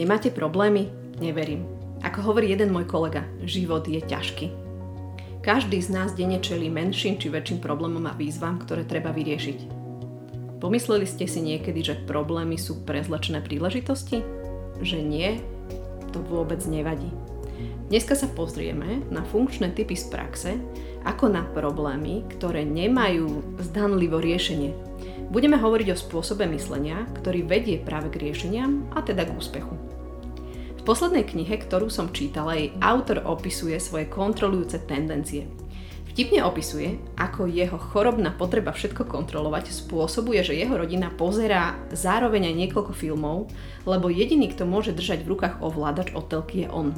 Nemáte problémy? Neverím. Ako hovorí jeden môj kolega, život je ťažký. Každý z nás denne čelí menším či väčším problémom a výzvam, ktoré treba vyriešiť. Pomysleli ste si niekedy, že problémy sú prezlečené príležitosti? Že nie? To vôbec nevadí. Dneska sa pozrieme na funkčné typy z praxe, ako na problémy, ktoré nemajú zdanlivo riešenie, Budeme hovoriť o spôsobe myslenia, ktorý vedie práve k riešeniam a teda k úspechu. V poslednej knihe, ktorú som čítala, jej autor opisuje svoje kontrolujúce tendencie. Vtipne opisuje, ako jeho chorobná potreba všetko kontrolovať spôsobuje, že jeho rodina pozerá zároveň aj niekoľko filmov, lebo jediný, kto môže držať v rukách ovládač od telky je on.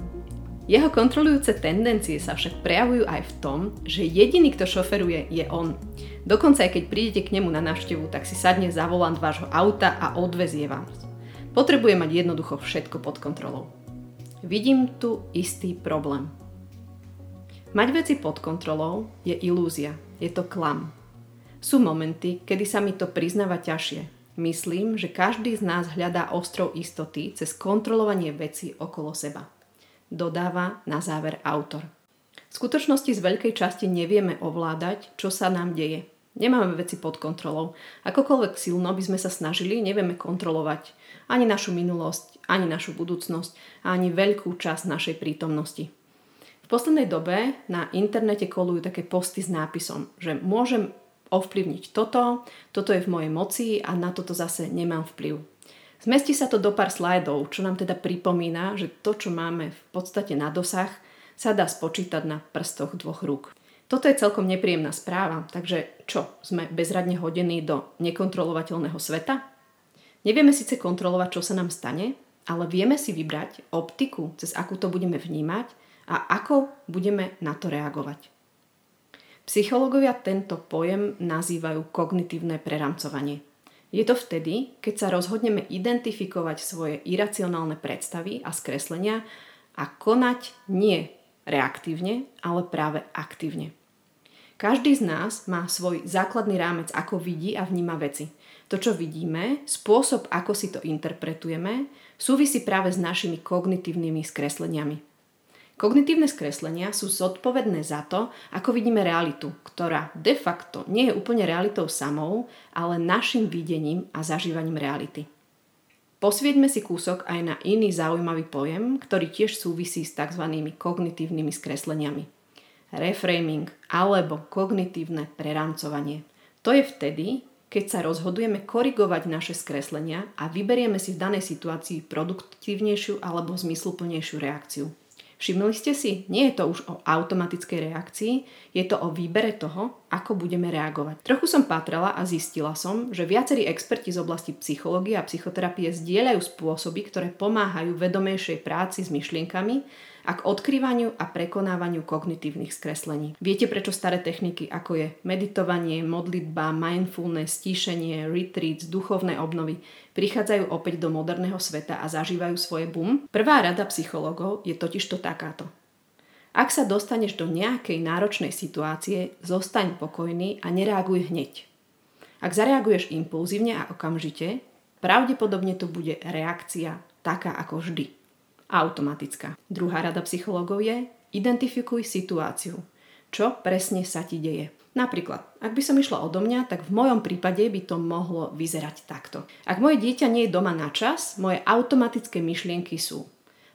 Jeho kontrolujúce tendencie sa však prejavujú aj v tom, že jediný, kto šoferuje, je on. Dokonca aj keď prídete k nemu na návštevu, tak si sadne za volant vášho auta a odvezie vás. Potrebuje mať jednoducho všetko pod kontrolou. Vidím tu istý problém. Mať veci pod kontrolou je ilúzia, je to klam. Sú momenty, kedy sa mi to priznáva ťažšie. Myslím, že každý z nás hľadá ostrov istoty cez kontrolovanie veci okolo seba dodáva na záver autor. V skutočnosti z veľkej časti nevieme ovládať, čo sa nám deje. Nemáme veci pod kontrolou. Akokoľvek silno by sme sa snažili, nevieme kontrolovať ani našu minulosť, ani našu budúcnosť, ani veľkú časť našej prítomnosti. V poslednej dobe na internete kolujú také posty s nápisom, že môžem ovplyvniť toto, toto je v mojej moci a na toto zase nemám vplyv. Zmestí sa to do pár slajdov, čo nám teda pripomína, že to, čo máme v podstate na dosah, sa dá spočítať na prstoch dvoch rúk. Toto je celkom nepríjemná správa, takže čo, sme bezradne hodení do nekontrolovateľného sveta? Nevieme síce kontrolovať, čo sa nám stane, ale vieme si vybrať optiku, cez akú to budeme vnímať a ako budeme na to reagovať. Psychológovia tento pojem nazývajú kognitívne preramcovanie – je to vtedy, keď sa rozhodneme identifikovať svoje iracionálne predstavy a skreslenia a konať nie reaktívne, ale práve aktívne. Každý z nás má svoj základný rámec, ako vidí a vníma veci. To, čo vidíme, spôsob, ako si to interpretujeme, súvisí práve s našimi kognitívnymi skresleniami. Kognitívne skreslenia sú zodpovedné za to, ako vidíme realitu, ktorá de facto nie je úplne realitou samou, ale našim videním a zažívaním reality. Posvieďme si kúsok aj na iný zaujímavý pojem, ktorý tiež súvisí s tzv. kognitívnymi skresleniami. Reframing alebo kognitívne prerámcovanie. To je vtedy, keď sa rozhodujeme korigovať naše skreslenia a vyberieme si v danej situácii produktívnejšiu alebo zmysluplnejšiu reakciu. Všimli ste si, nie je to už o automatickej reakcii, je to o výbere toho, ako budeme reagovať. Trochu som patrala a zistila som, že viacerí experti z oblasti psychológie a psychoterapie zdieľajú spôsoby, ktoré pomáhajú vedomejšej práci s myšlienkami a k odkrývaniu a prekonávaniu kognitívnych skreslení. Viete, prečo staré techniky ako je meditovanie, modlitba, mindfulness, stíšenie, retreats, duchovné obnovy prichádzajú opäť do moderného sveta a zažívajú svoje boom? Prvá rada psychológov je totiž to takáto. Ak sa dostaneš do nejakej náročnej situácie, zostaň pokojný a nereaguj hneď. Ak zareaguješ impulzívne a okamžite, pravdepodobne to bude reakcia taká ako vždy automatická. Druhá rada psychológov je identifikuj situáciu. Čo presne sa ti deje? Napríklad, ak by som išla odo mňa, tak v mojom prípade by to mohlo vyzerať takto. Ak moje dieťa nie je doma na čas, moje automatické myšlienky sú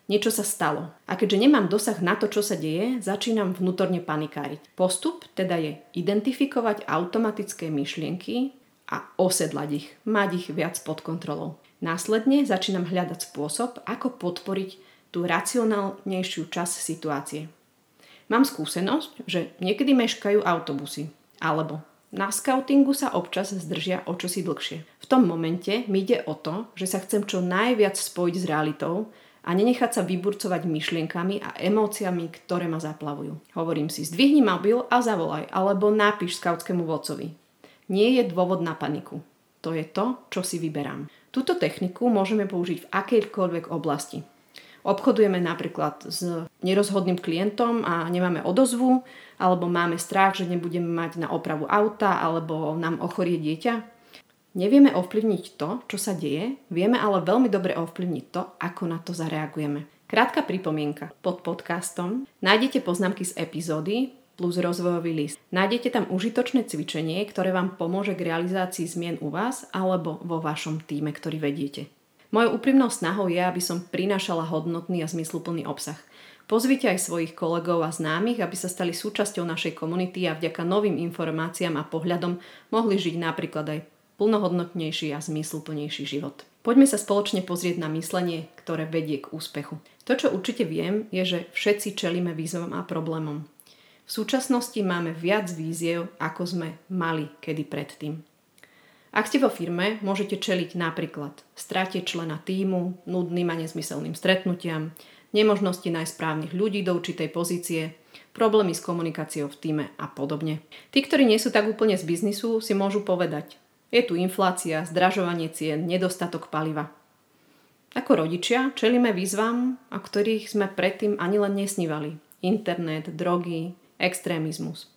Niečo sa stalo. A keďže nemám dosah na to, čo sa deje, začínam vnútorne panikáriť. Postup teda je identifikovať automatické myšlienky a osedlať ich, mať ich viac pod kontrolou. Následne začínam hľadať spôsob, ako podporiť tú racionálnejšiu časť situácie. Mám skúsenosť, že niekedy meškajú autobusy, alebo na scoutingu sa občas zdržia o čosi dlhšie. V tom momente mi ide o to, že sa chcem čo najviac spojiť s realitou a nenechať sa vyburcovať myšlienkami a emóciami, ktoré ma zaplavujú. Hovorím si, zdvihni mobil a zavolaj, alebo napíš skautskému vodcovi. Nie je dôvod na paniku. To je to, čo si vyberám. Túto techniku môžeme použiť v akejkoľvek oblasti. Obchodujeme napríklad s nerozhodným klientom a nemáme odozvu, alebo máme strach, že nebudeme mať na opravu auta, alebo nám ochorie dieťa. Nevieme ovplyvniť to, čo sa deje, vieme ale veľmi dobre ovplyvniť to, ako na to zareagujeme. Krátka pripomienka. Pod podcastom nájdete poznámky z epizódy plus rozvojový list. Nájdete tam užitočné cvičenie, ktoré vám pomôže k realizácii zmien u vás alebo vo vašom týme, ktorý vediete. Mojou úprimnou snahou je, aby som prinášala hodnotný a zmysluplný obsah. Pozvite aj svojich kolegov a známych, aby sa stali súčasťou našej komunity a vďaka novým informáciám a pohľadom mohli žiť napríklad aj plnohodnotnejší a zmysluplnejší život. Poďme sa spoločne pozrieť na myslenie, ktoré vedie k úspechu. To, čo určite viem, je, že všetci čelíme výzvam a problémom. V súčasnosti máme viac víziev, ako sme mali kedy predtým. Ak ste vo firme, môžete čeliť napríklad strate člena týmu, nudným a nezmyselným stretnutiam, nemožnosti nájsť správnych ľudí do určitej pozície, problémy s komunikáciou v týme a podobne. Tí, ktorí nie sú tak úplne z biznisu, si môžu povedať, je tu inflácia, zdražovanie cien, nedostatok paliva. Ako rodičia čelíme výzvam, o ktorých sme predtým ani len nesnívali. Internet, drogy, extrémizmus.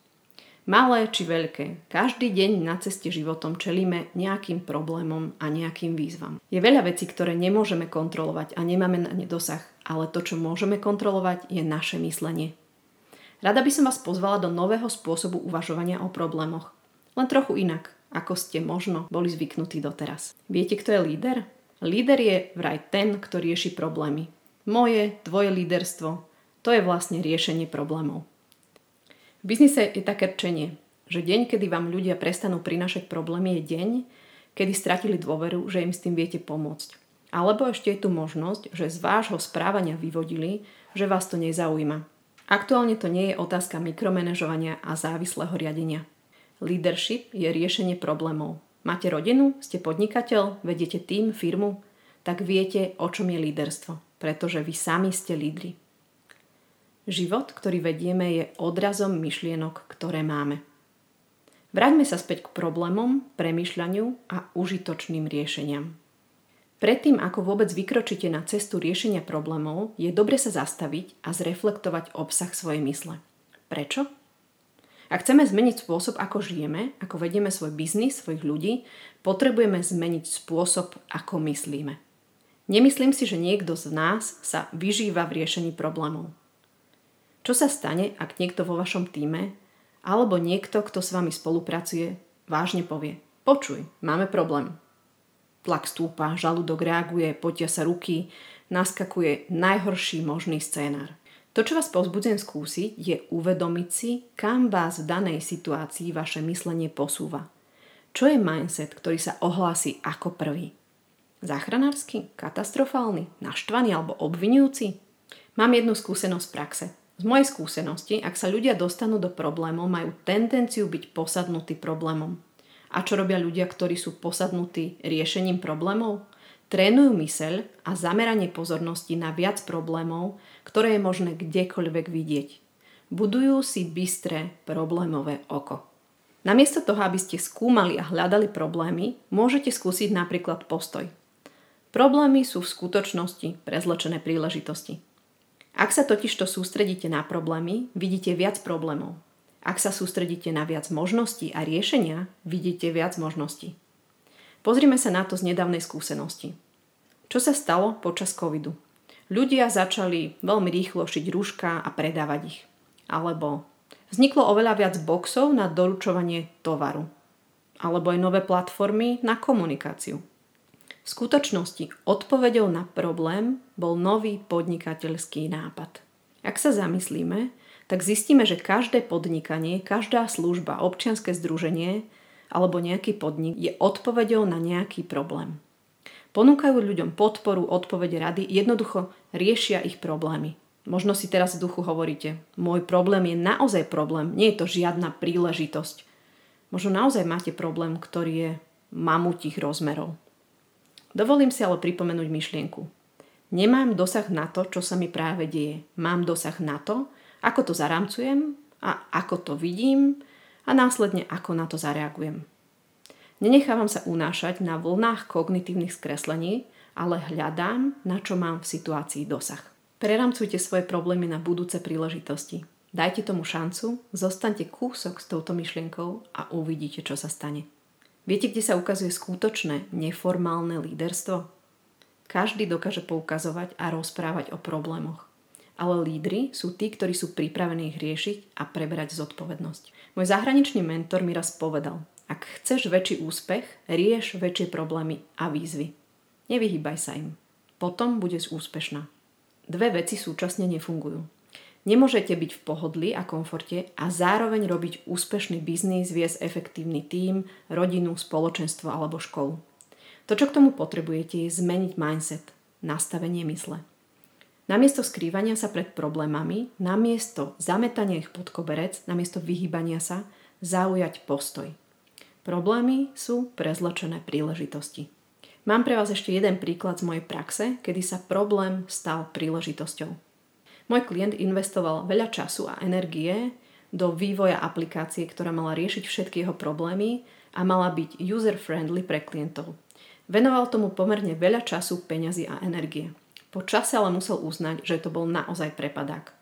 Malé či veľké, každý deň na ceste životom čelíme nejakým problémom a nejakým výzvam. Je veľa vecí, ktoré nemôžeme kontrolovať a nemáme na ne dosah, ale to, čo môžeme kontrolovať, je naše myslenie. Rada by som vás pozvala do nového spôsobu uvažovania o problémoch. Len trochu inak, ako ste možno boli zvyknutí doteraz. Viete, kto je líder? Líder je vraj ten, kto rieši problémy. Moje, tvoje líderstvo, to je vlastne riešenie problémov. V biznise je také rčenie, že deň, kedy vám ľudia prestanú prinašať problémy, je deň, kedy stratili dôveru, že im s tým viete pomôcť. Alebo ešte je tu možnosť, že z vášho správania vyvodili, že vás to nezaujíma. Aktuálne to nie je otázka mikromanežovania a závislého riadenia. Leadership je riešenie problémov. Máte rodinu, ste podnikateľ, vedete tým, firmu, tak viete, o čom je líderstvo, pretože vy sami ste lídri. Život, ktorý vedieme, je odrazom myšlienok, ktoré máme. Vráťme sa späť k problémom, premyšľaniu a užitočným riešeniam. Predtým, ako vôbec vykročíte na cestu riešenia problémov, je dobre sa zastaviť a zreflektovať obsah svojej mysle. Prečo? Ak chceme zmeniť spôsob, ako žijeme, ako vedieme svoj biznis, svojich ľudí, potrebujeme zmeniť spôsob, ako myslíme. Nemyslím si, že niekto z nás sa vyžíva v riešení problémov. Čo sa stane, ak niekto vo vašom týme alebo niekto, kto s vami spolupracuje, vážne povie Počuj, máme problém. Tlak stúpa, žalúdok reaguje, potia sa ruky, naskakuje najhorší možný scénár. To, čo vás povzbudzujem skúsiť, je uvedomiť si, kam vás v danej situácii vaše myslenie posúva. Čo je mindset, ktorý sa ohlási ako prvý? Záchranársky? Katastrofálny? Naštvaný alebo obvinujúci? Mám jednu skúsenosť z praxe. Z mojej skúsenosti, ak sa ľudia dostanú do problémov, majú tendenciu byť posadnutí problémom. A čo robia ľudia, ktorí sú posadnutí riešením problémov? Trénujú myseľ a zameranie pozornosti na viac problémov, ktoré je možné kdekoľvek vidieť. Budujú si bystré problémové oko. Namiesto toho, aby ste skúmali a hľadali problémy, môžete skúsiť napríklad postoj. Problémy sú v skutočnosti prezlečené príležitosti. Ak sa totižto sústredíte na problémy, vidíte viac problémov. Ak sa sústredíte na viac možností a riešenia, vidíte viac možností. Pozrime sa na to z nedávnej skúsenosti. Čo sa stalo počas covidu? Ľudia začali veľmi rýchlo šiť rúška a predávať ich. Alebo vzniklo oveľa viac boxov na doručovanie tovaru. Alebo aj nové platformy na komunikáciu. V skutočnosti odpovedou na problém bol nový podnikateľský nápad. Ak sa zamyslíme, tak zistíme, že každé podnikanie, každá služba, občianske združenie alebo nejaký podnik je odpovedou na nejaký problém. Ponúkajú ľuďom podporu, odpovede, rady, jednoducho riešia ich problémy. Možno si teraz v duchu hovoríte, môj problém je naozaj problém, nie je to žiadna príležitosť. Možno naozaj máte problém, ktorý je mamutých rozmerov. Dovolím si ale pripomenúť myšlienku. Nemám dosah na to, čo sa mi práve deje. Mám dosah na to, ako to zaramcujem a ako to vidím a následne ako na to zareagujem. Nenechávam sa unášať na vlnách kognitívnych skreslení, ale hľadám, na čo mám v situácii dosah. Preramcujte svoje problémy na budúce príležitosti. Dajte tomu šancu, zostaňte kúsok s touto myšlienkou a uvidíte, čo sa stane. Viete, kde sa ukazuje skutočné neformálne líderstvo? Každý dokáže poukazovať a rozprávať o problémoch. Ale lídry sú tí, ktorí sú pripravení ich riešiť a preberať zodpovednosť. Môj zahraničný mentor mi raz povedal, ak chceš väčší úspech, rieš väčšie problémy a výzvy. Nevyhýbaj sa im. Potom budeš úspešná. Dve veci súčasne nefungujú. Nemôžete byť v pohodli a komforte a zároveň robiť úspešný biznis, viesť efektívny tím, rodinu, spoločenstvo alebo školu. To, čo k tomu potrebujete, je zmeniť mindset, nastavenie mysle. Namiesto skrývania sa pred problémami, namiesto zametania ich pod koberec, namiesto vyhýbania sa, zaujať postoj. Problémy sú prezločené príležitosti. Mám pre vás ešte jeden príklad z mojej praxe, kedy sa problém stal príležitosťou. Môj klient investoval veľa času a energie do vývoja aplikácie, ktorá mala riešiť všetky jeho problémy a mala byť user-friendly pre klientov. Venoval tomu pomerne veľa času, peňazí a energie. Po čase ale musel uznať, že to bol naozaj prepadák.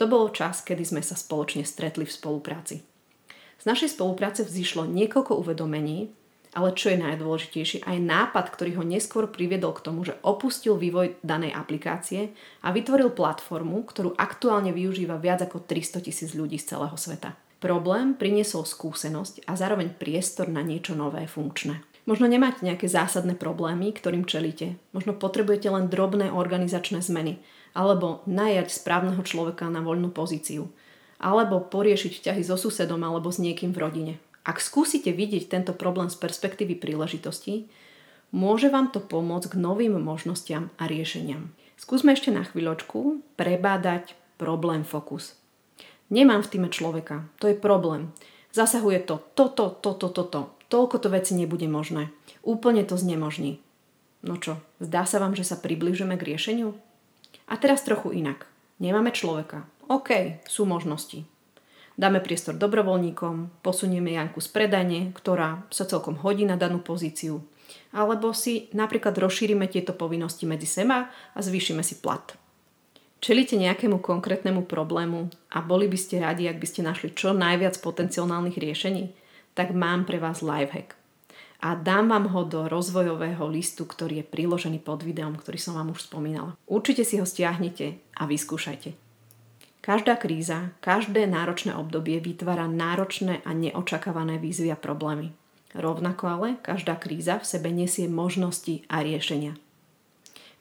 To bolo čas, kedy sme sa spoločne stretli v spolupráci. Z našej spolupráce vzýšlo niekoľko uvedomení, ale čo je najdôležitejšie, aj nápad, ktorý ho neskôr priviedol k tomu, že opustil vývoj danej aplikácie a vytvoril platformu, ktorú aktuálne využíva viac ako 300 tisíc ľudí z celého sveta. Problém priniesol skúsenosť a zároveň priestor na niečo nové funkčné. Možno nemáte nejaké zásadné problémy, ktorým čelíte. Možno potrebujete len drobné organizačné zmeny, alebo najať správneho človeka na voľnú pozíciu, alebo poriešiť vzťahy so susedom alebo s niekým v rodine. Ak skúsite vidieť tento problém z perspektívy príležitosti, môže vám to pomôcť k novým možnostiam a riešeniam. Skúsme ešte na chvíľočku prebádať problém fokus. Nemám v týme človeka, to je problém. Zasahuje to toto, toto, toto. Toľko to veci nebude možné. Úplne to znemožní. No čo, zdá sa vám, že sa približujeme k riešeniu? A teraz trochu inak. Nemáme človeka. OK, sú možnosti dáme priestor dobrovoľníkom, posunieme Janku z predajne, ktorá sa celkom hodí na danú pozíciu. Alebo si napríklad rozšírime tieto povinnosti medzi seba a zvýšime si plat. Čelíte nejakému konkrétnemu problému a boli by ste radi, ak by ste našli čo najviac potenciálnych riešení, tak mám pre vás lifehack. A dám vám ho do rozvojového listu, ktorý je priložený pod videom, ktorý som vám už spomínala. Určite si ho stiahnite a vyskúšajte. Každá kríza, každé náročné obdobie vytvára náročné a neočakávané výzvy a problémy. Rovnako ale každá kríza v sebe nesie možnosti a riešenia.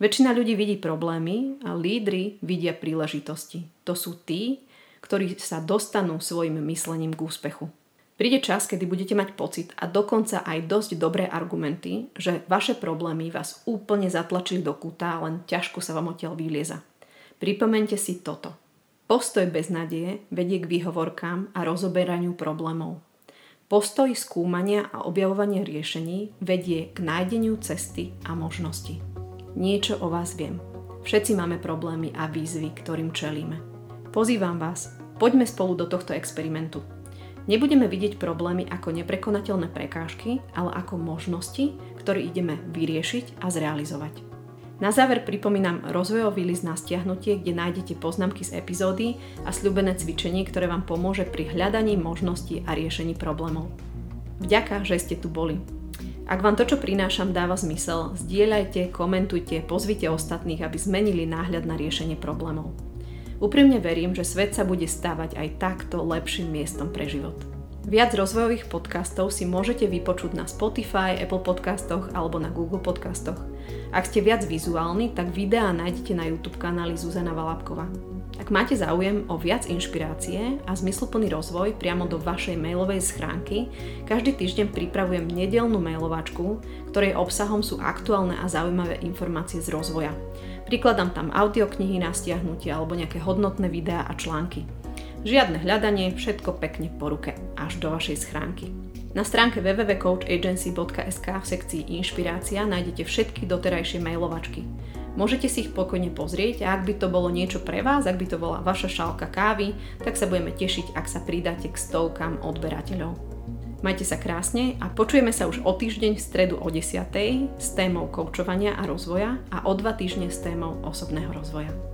Väčšina ľudí vidí problémy a lídry vidia príležitosti. To sú tí, ktorí sa dostanú svojim myslením k úspechu. Príde čas, kedy budete mať pocit a dokonca aj dosť dobré argumenty, že vaše problémy vás úplne zatlačili do kúta, len ťažko sa vám odtiaľ vylieza. Pripomente si toto. Postoj bez nádeje vedie k výhovorkám a rozoberaniu problémov. Postoj skúmania a objavovania riešení vedie k nájdeniu cesty a možnosti. Niečo o vás viem. Všetci máme problémy a výzvy, ktorým čelíme. Pozývam vás, poďme spolu do tohto experimentu. Nebudeme vidieť problémy ako neprekonateľné prekážky, ale ako možnosti, ktoré ideme vyriešiť a zrealizovať. Na záver pripomínam rozvojový list na stiahnutie, kde nájdete poznámky z epizódy a sľubené cvičenie, ktoré vám pomôže pri hľadaní možností a riešení problémov. Vďaka, že ste tu boli. Ak vám to, čo prinášam, dáva zmysel, zdieľajte, komentujte, pozvite ostatných, aby zmenili náhľad na riešenie problémov. Úprimne verím, že svet sa bude stávať aj takto lepším miestom pre život. Viac rozvojových podcastov si môžete vypočuť na Spotify, Apple podcastoch alebo na Google podcastoch. Ak ste viac vizuálni, tak videá nájdete na YouTube kanáli Zuzana Valapkova. Ak máte záujem o viac inšpirácie a zmysluplný rozvoj priamo do vašej mailovej schránky, každý týždeň pripravujem nedelnú mailovačku, ktorej obsahom sú aktuálne a zaujímavé informácie z rozvoja. Prikladám tam audioknihy na stiahnutie alebo nejaké hodnotné videá a články. Žiadne hľadanie, všetko pekne po ruke, až do vašej schránky. Na stránke www.coachagency.sk v sekcii Inšpirácia nájdete všetky doterajšie mailovačky. Môžete si ich pokojne pozrieť a ak by to bolo niečo pre vás, ak by to bola vaša šálka kávy, tak sa budeme tešiť, ak sa pridáte k stovkám odberateľov. Majte sa krásne a počujeme sa už o týždeň v stredu o 10. s témou koučovania a rozvoja a o dva týždne s témou osobného rozvoja.